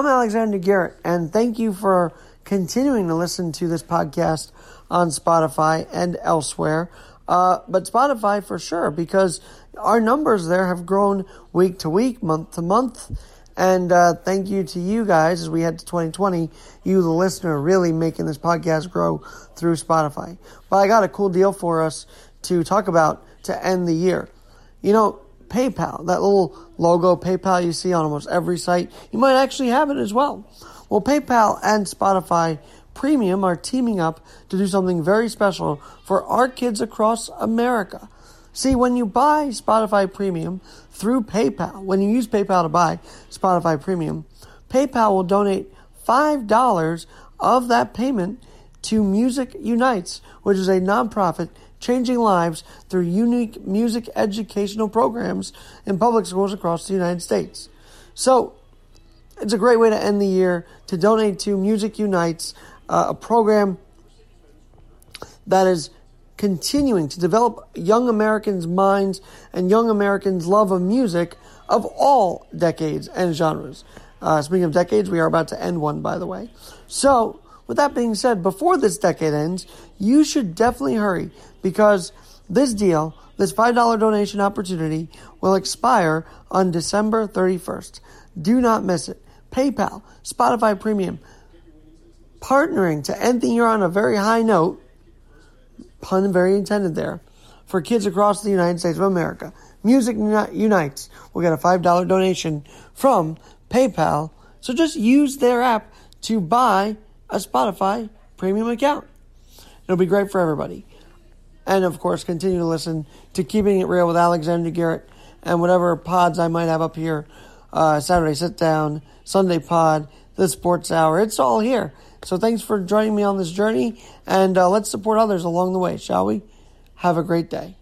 I'm Alexander Garrett, and thank you for continuing to listen to this podcast on Spotify and elsewhere. Uh, but Spotify for sure, because our numbers there have grown week to week, month to month. And uh, thank you to you guys as we head to 2020. You, the listener, really making this podcast grow through Spotify. But I got a cool deal for us to talk about to end the year. You know, PayPal, that little logo PayPal you see on almost every site, you might actually have it as well. Well, PayPal and Spotify Premium are teaming up to do something very special for our kids across America. See, when you buy Spotify Premium through PayPal, when you use PayPal to buy Spotify Premium, PayPal will donate $5 of that payment to Music Unites, which is a nonprofit changing lives through unique music educational programs in public schools across the United States. So, it's a great way to end the year to donate to Music Unites, uh, a program that is continuing to develop young Americans' minds and young Americans' love of music of all decades and genres. Uh, speaking of decades, we are about to end one, by the way. So, with that being said, before this decade ends, you should definitely hurry because this deal, this $5 donation opportunity, will expire on December 31st. Do not miss it. PayPal, Spotify Premium, partnering to end the year on a very high note, pun very intended there, for kids across the United States of America. Music Unites will get a $5 donation from PayPal. So just use their app to buy a Spotify premium account. It'll be great for everybody. And of course, continue to listen to Keeping It Real with Alexander Garrett and whatever pods I might have up here. Uh, Saturday Sit Down, Sunday Pod, the Sports Hour. It's all here. So thanks for joining me on this journey, and uh, let's support others along the way, shall we? Have a great day.